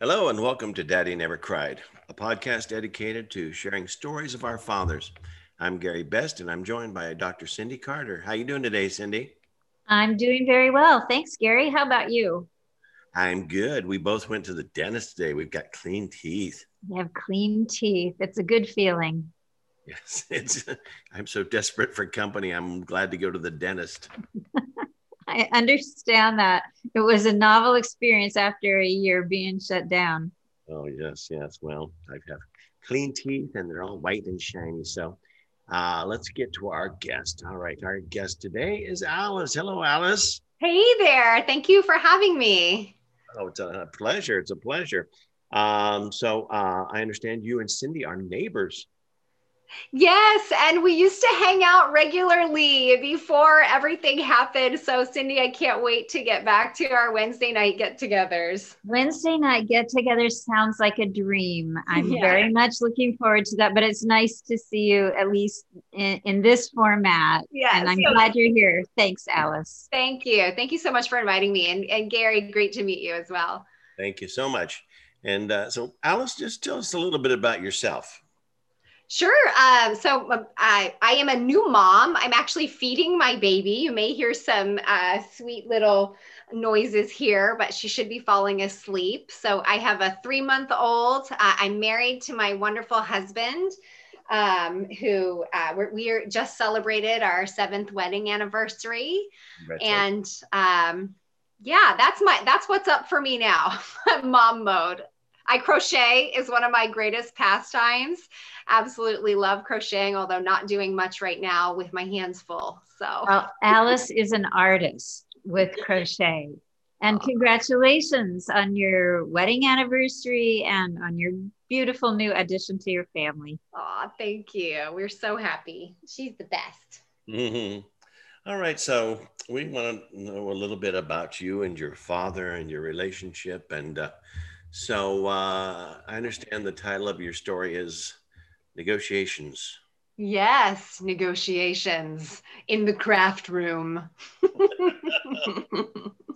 Hello, and welcome to Daddy Never Cried, a podcast dedicated to sharing stories of our fathers. I'm Gary Best, and I'm joined by Dr. Cindy Carter. How you doing today, Cindy? I'm doing very well. Thanks, Gary. How about you? I'm good. We both went to the dentist today. We've got clean teeth. We have clean teeth. It's a good feeling. Yes, it's. I'm so desperate for company. I'm glad to go to the dentist. I understand that it was a novel experience after a year being shut down. Oh yes, yes. Well, I have clean teeth and they're all white and shiny. So uh, let's get to our guest. All right, our guest today is Alice. Hello, Alice. Hey there. Thank you for having me. Oh, it's a pleasure. It's a pleasure. Um, so uh, I understand you and Cindy are neighbors. Yes, and we used to hang out regularly before everything happened. So, Cindy, I can't wait to get back to our Wednesday night get togethers. Wednesday night get togethers sounds like a dream. I'm yeah. very much looking forward to that, but it's nice to see you at least in, in this format. Yeah. And I'm so, glad you're here. Thanks, Alice. Thank you. Thank you so much for inviting me. And, and Gary, great to meet you as well. Thank you so much. And uh, so, Alice, just tell us a little bit about yourself. Sure. Um, so uh, I, I am a new mom. I'm actually feeding my baby. You may hear some uh, sweet little noises here, but she should be falling asleep. So I have a three month old. Uh, I'm married to my wonderful husband. Um, who uh, we're, we just celebrated our seventh wedding anniversary, and um, yeah, that's my that's what's up for me now, mom mode. I crochet is one of my greatest pastimes. Absolutely love crocheting, although not doing much right now with my hands full. So, well, Alice is an artist with crochet. And congratulations on your wedding anniversary and on your beautiful new addition to your family. Oh, thank you. We're so happy. She's the best. Mm-hmm. All right. So we want to know a little bit about you and your father and your relationship. And uh, so uh, I understand the title of your story is Negotiations. Yes, negotiations in the craft room.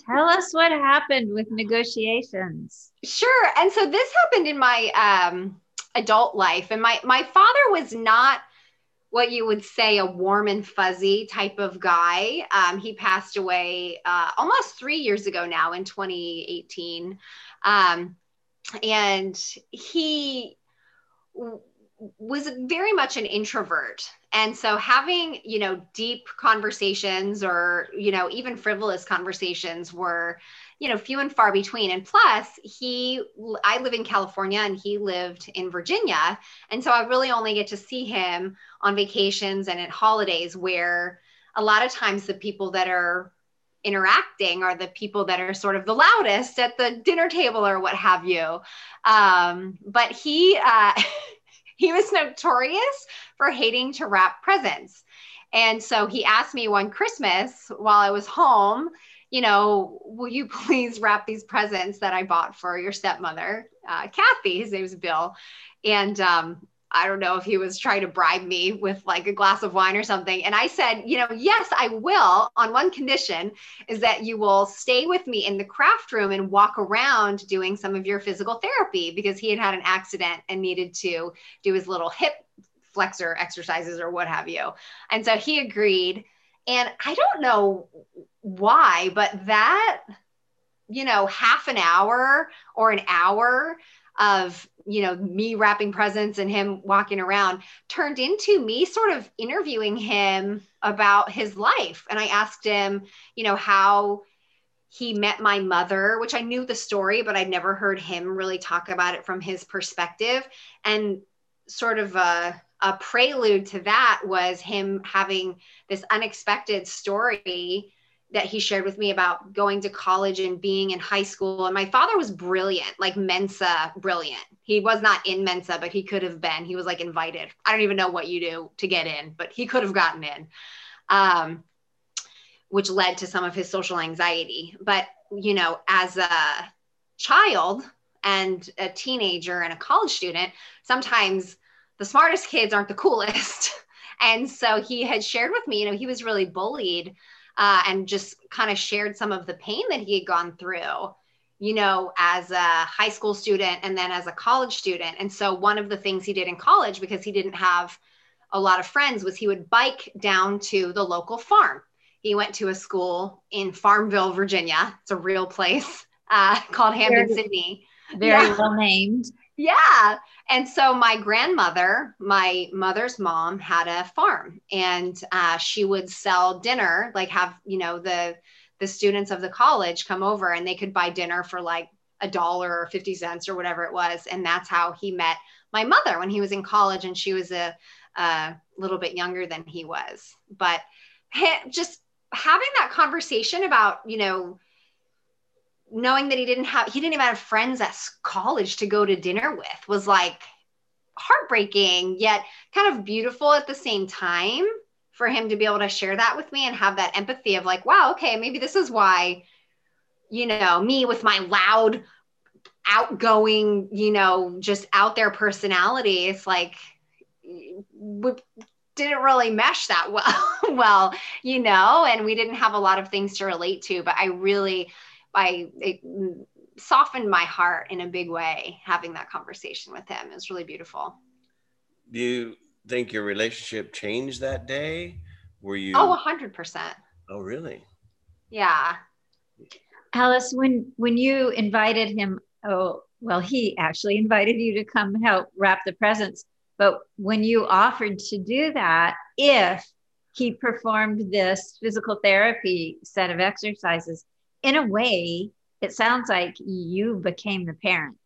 Tell us what happened with negotiations. Sure. And so this happened in my um, adult life. And my, my father was not what you would say a warm and fuzzy type of guy. Um, he passed away uh, almost three years ago now in 2018. Um, and he was very much an introvert. And so having you know deep conversations or you know even frivolous conversations were you know few and far between. And plus he i live in california and he lived in virginia. And so i really only get to see him on vacations and at holidays where a lot of times the people that are interacting are the people that are sort of the loudest at the dinner table or what have you. Um, but he uh, he was notorious for hating to wrap presents. And so he asked me one Christmas while I was home, you know, will you please wrap these presents that I bought for your stepmother, uh, Kathy? His name is Bill. And um, I don't know if he was trying to bribe me with like a glass of wine or something. And I said, you know, yes, I will on one condition is that you will stay with me in the craft room and walk around doing some of your physical therapy because he had had an accident and needed to do his little hip flexor exercises or what have you. And so he agreed. And I don't know why, but that, you know, half an hour or an hour of you know me wrapping presents and him walking around turned into me sort of interviewing him about his life. And i asked him you know how he met my mother which i knew the story but i'd never heard him really talk about it from his perspective. And sort of a, a prelude to that was him having this unexpected story that he shared with me about going to college and being in high school. And my father was brilliant, like Mensa brilliant. He was not in Mensa, but he could have been. He was like invited. I don't even know what you do to get in, but he could have gotten in, um, which led to some of his social anxiety. But, you know, as a child and a teenager and a college student, sometimes the smartest kids aren't the coolest. and so he had shared with me, you know, he was really bullied uh, and just kind of shared some of the pain that he had gone through you know, as a high school student and then as a college student. And so one of the things he did in college, because he didn't have a lot of friends, was he would bike down to the local farm. He went to a school in Farmville, Virginia. It's a real place uh, called Hampden Sydney. Very yeah. well named. Yeah. And so my grandmother, my mother's mom, had a farm and uh, she would sell dinner, like have, you know, the the students of the college come over and they could buy dinner for like a dollar or 50 cents or whatever it was. And that's how he met my mother when he was in college and she was a, a little bit younger than he was. But just having that conversation about, you know, knowing that he didn't have, he didn't even have friends at college to go to dinner with was like heartbreaking, yet kind of beautiful at the same time for him to be able to share that with me and have that empathy of like, wow, okay, maybe this is why, you know, me with my loud, outgoing, you know, just out there personality, it's like, we didn't really mesh that well, well, you know, and we didn't have a lot of things to relate to, but I really, I, it mm, softened my heart in a big way having that conversation with him. It was really beautiful. Do you think your relationship changed that day? Were you? Oh, 100%. Oh, really? Yeah. Alice, when when you invited him, oh well, he actually invited you to come help wrap the presents. But when you offered to do that, if he performed this physical therapy set of exercises, in a way, it sounds like you became the parent.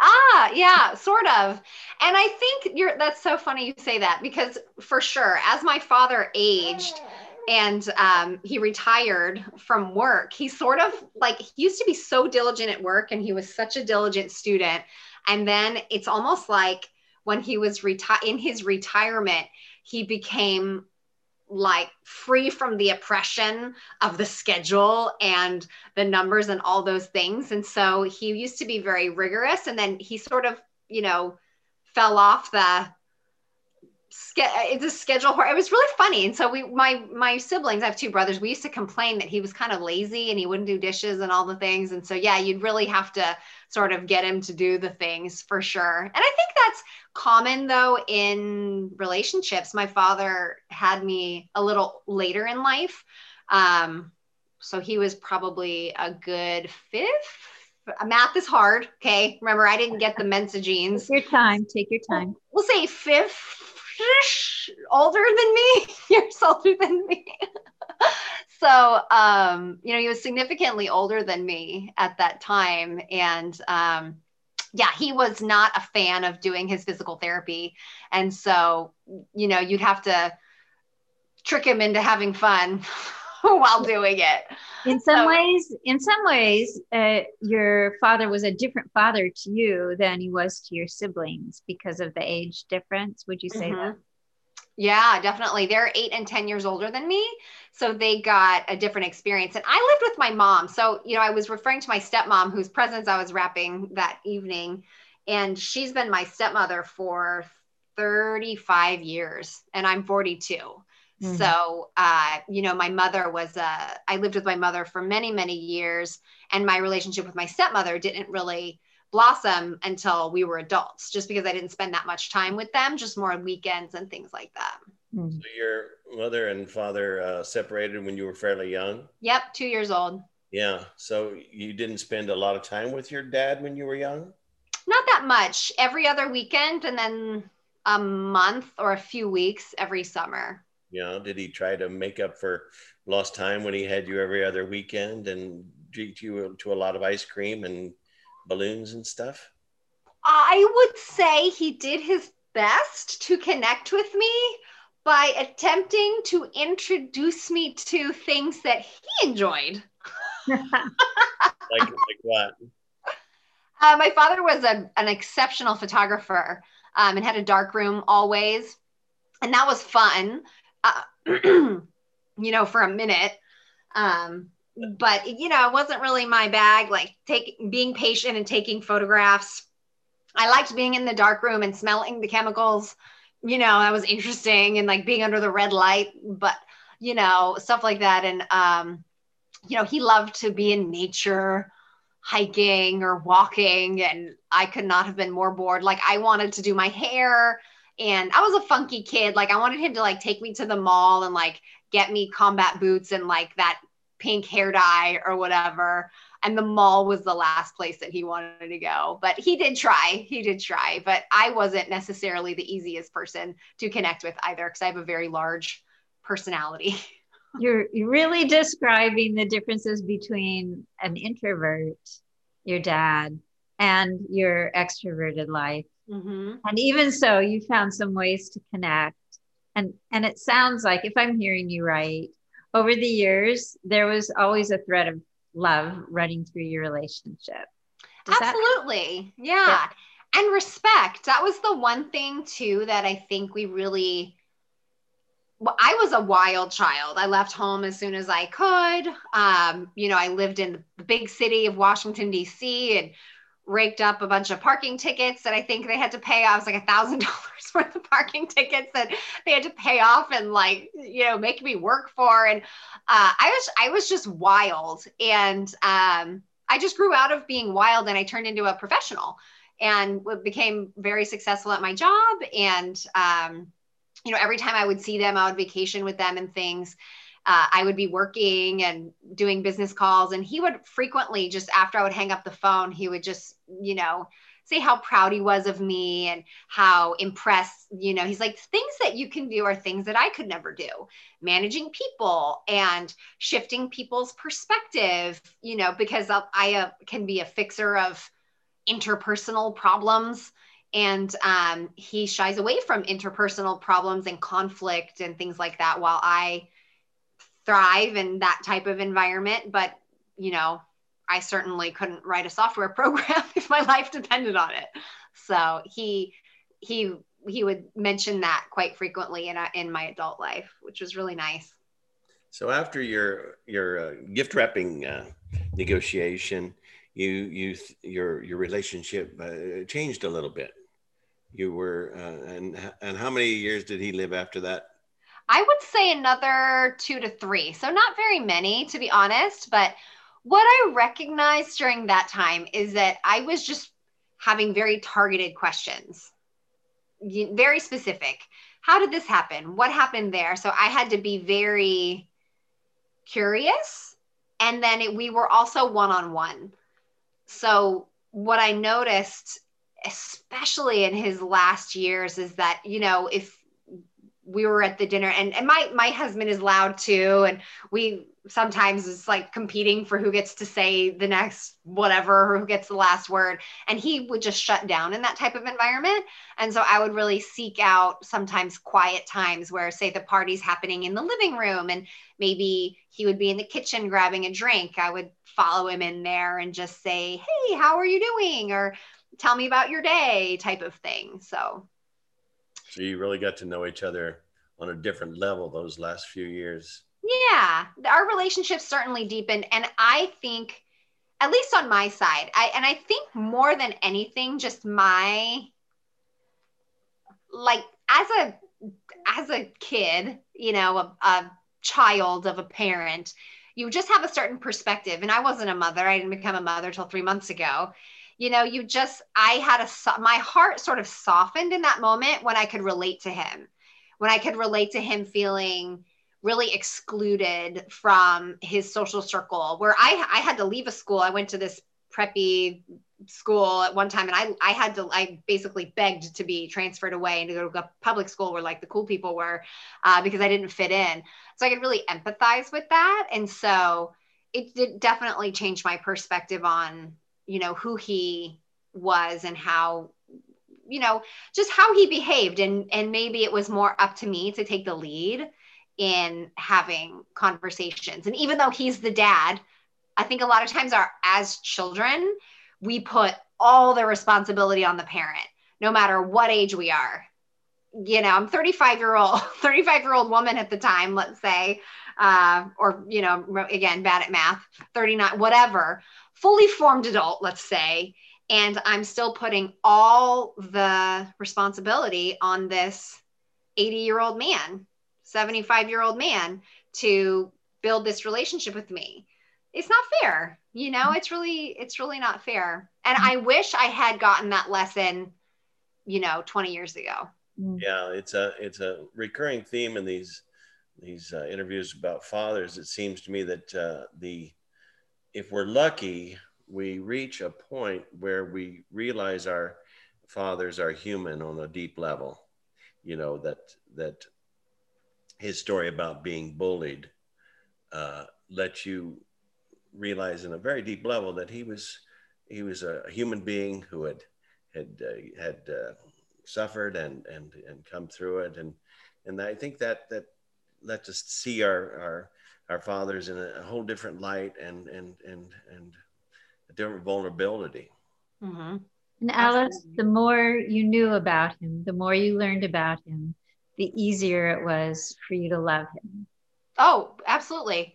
Ah, yeah, sort of. And I think you're that's so funny you say that because for sure, as my father aged and um, he retired from work, he sort of like he used to be so diligent at work and he was such a diligent student. And then it's almost like when he was reti- in his retirement, he became like free from the oppression of the schedule and the numbers and all those things. And so he used to be very rigorous and then he sort of, you know, fell off the it's a schedule it was really funny. And so we my my siblings i have two brothers we used to complain that he was kind of lazy and he wouldn't do dishes and all the things. And so yeah you'd really have to sort of get him to do the things for sure. And i think that's common though in relationships. My father had me a little later in life. Um, so he was probably a good fifth. Math is hard okay? Remember i didn't get the mensa genes. Take your time take your time. We'll say fifth older than me, years older than me. so, um, you know, he was significantly older than me at that time. And um, yeah, he was not a fan of doing his physical therapy. And so, you know, you'd have to trick him into having fun while doing it. In some so, ways, in some ways, uh, your father was a different father to you than he was to your siblings because of the age difference. Would you say mm-hmm. that? Yeah, definitely. They're eight and 10 years older than me. So they got a different experience. And I lived with my mom. So, you know, I was referring to my stepmom, whose presents I was wrapping that evening. And she's been my stepmother for 35 years, and I'm 42. Mm-hmm. So, uh, you know, my mother was, uh, I lived with my mother for many, many years, and my relationship with my stepmother didn't really blossom until we were adults, just because I didn't spend that much time with them, just more on weekends and things like that. Mm-hmm. So your mother and father uh, separated when you were fairly young? Yep, two years old. Yeah. So you didn't spend a lot of time with your dad when you were young? Not that much. Every other weekend, and then a month or a few weeks every summer. Yeah. Did he try to make up for lost time when he had you every other weekend and treat you to a lot of ice cream and balloons and stuff? I would say he did his best to connect with me by attempting to introduce me to things that he enjoyed. like, like what? Uh, my father was a, an exceptional photographer um, and had a dark room always. And that was fun, uh, you know, for a minute. Um, but you know, it wasn't really my bag. Like take being patient and taking photographs. I liked being in the dark room and smelling the chemicals. You know, that was interesting and like being under the red light. But you know, stuff like that. And, um, you know, he loved to be in nature, hiking or walking. And I could not have been more bored. Like, I wanted to do my hair and I was a funky kid. Like, I wanted him to like take me to the mall and like get me combat boots and like that pink hair dye or whatever. And the mall was the last place that he wanted to go. But he did try. He did try. But I wasn't necessarily the easiest person to connect with either because I have a very large personality. You're, really describing the differences between an introvert, your dad, and your extroverted life. Mm-hmm. And even so, you found some ways to connect. And and it sounds like, if I'm hearing you right, over the years there was always a thread of love running through your relationship. Does Absolutely, that- yeah. yeah. And respect. That was the one thing too that I think we really well, I was a wild child. I left home as soon as I could. Um, you know, I lived in the big city of Washington, D.C., and raked up a bunch of parking tickets that I think they had to pay. I was like a thousand dollars worth of parking tickets that they had to pay off and like, you know, make me work for. And uh, I was, I was just wild. And um, I just grew out of being wild and I turned into a professional and became very successful at my job. And, um, you know, every time I would see them, I would vacation with them and things. Uh, I would be working and doing business calls, and he would frequently just after I would hang up the phone, he would just, you know, say how proud he was of me and how impressed, you know, he's like, things that you can do are things that I could never do. Managing people and shifting people's perspective, you know, because I uh, can be a fixer of interpersonal problems and um, he shies away from interpersonal problems and conflict and things like that while i thrive in that type of environment but you know i certainly couldn't write a software program if my life depended on it. So he he he would mention that quite frequently in, a, in my adult life which was really nice. So after your your uh, gift wrapping uh, negotiation you you your your relationship uh, changed a little bit. You were uh, and and how many years did he live after that i would say another two to three. So not very many to be honest but what i recognized during that time is that i was just having very targeted questions. Very specific. How did this happen? What happened there? So i had to be very curious and then it, we were also one-on-one. So what i noticed especially in his last years is that you know if we were at the dinner and, and my my husband is loud too and we sometimes it's like competing for who gets to say the next whatever or who gets the last word and he would just shut down in that type of environment and so i would really seek out sometimes quiet times where say the party's happening in the living room and maybe he would be in the kitchen grabbing a drink i would follow him in there and just say hey how are you doing or tell me about your day type of thing. So, so you really got to know each other on a different level those last few years. Yeah, our relationship certainly deepened. And I think, at least on my side, I, and I think more than anything, just my, like, as a, as a kid, you know, a, a child of a parent, you just have a certain perspective. And I wasn't a mother. I didn't become a mother till three months ago you know you just i had a my heart sort of softened in that moment when i could relate to him when i could relate to him feeling really excluded from his social circle where i i had to leave a school. I went to this preppy school at one time and i i had to i basically begged to be transferred away and to go to a public school where like the cool people were uh, because i didn't fit in. So i could really empathize with that. And so it did definitely change my perspective on you know who he was and how you know just how he behaved. And and maybe it was more up to me to take the lead in having conversations. And even though he's the dad i think a lot of times our as children we put all the responsibility on the parent no matter what age we are. You know i'm 35 year old 35 year old woman at the time let's say uh, or you know again bad at math 39 whatever fully formed adult, let's say, and I'm still putting all the responsibility on this 80 year old man, 75 year old man to build this relationship with me. It's not fair you know it's really it's really not fair. And i wish i had gotten that lesson you know 20 years ago. Yeah it's a it's a recurring theme in these these uh, interviews about fathers it seems to me that uh, the if we're lucky we reach a point where we realize our fathers are human on a deep level. You know that that his story about being bullied uh, let you realize in a very deep level that he was he was a human being who had had uh, had uh, suffered and and and come through it. And and I think that that lets us see our our our fathers in a, a whole different light and and and and a different vulnerability. Mm-hmm. And Alice, the more you knew about him, the more you learned about him, the easier it was for you to love him. Oh, absolutely.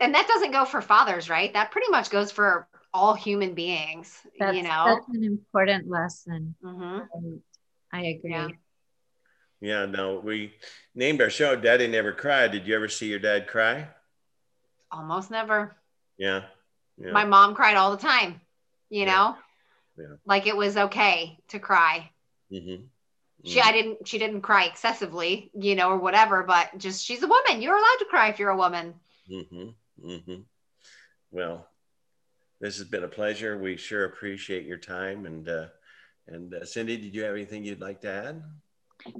And that doesn't go for fathers, right? That pretty much goes for all human beings, that's, you know? That's an important lesson. Mm-hmm. I agree. Yeah. Yeah, no, we named our show Daddy Never Cried. Did you ever see your dad cry? Almost never. Yeah. yeah. My mom cried all the time, you yeah. know? Yeah. Like it was okay to cry. Mm-hmm. She, I didn't, she didn't cry excessively, you know, or whatever, but just she's a woman. You're allowed to cry if you're a woman. Mm-hmm. Mm-hmm. Well, this has been a pleasure. We sure appreciate your time. And, uh, and uh, Cindy, did you have anything you'd like to add?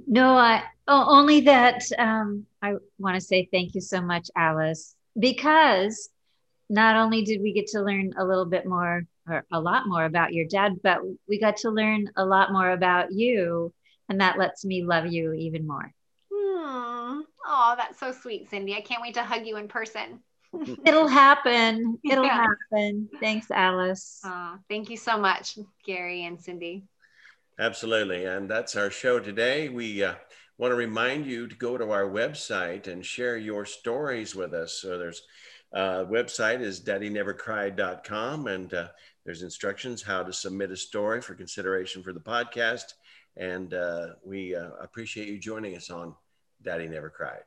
No, I oh, only that um, I want to say thank you so much, Alice, because not only did we get to learn a little bit more or a lot more about your dad, but we got to learn a lot more about you. And that lets me love you even more. Hmm. Oh, that's so sweet, Cindy. I can't wait to hug you in person. It'll happen. It'll yeah. happen. Thanks, Alice. Oh, thank you so much, Gary and Cindy. Absolutely. And that's our show today. We uh, want to remind you to go to our website and share your stories with us. So there's uh, website is daddynevercried.com and uh, there's instructions how to submit a story for consideration for the podcast. And uh, we uh, appreciate you joining us on Daddy Never Cried.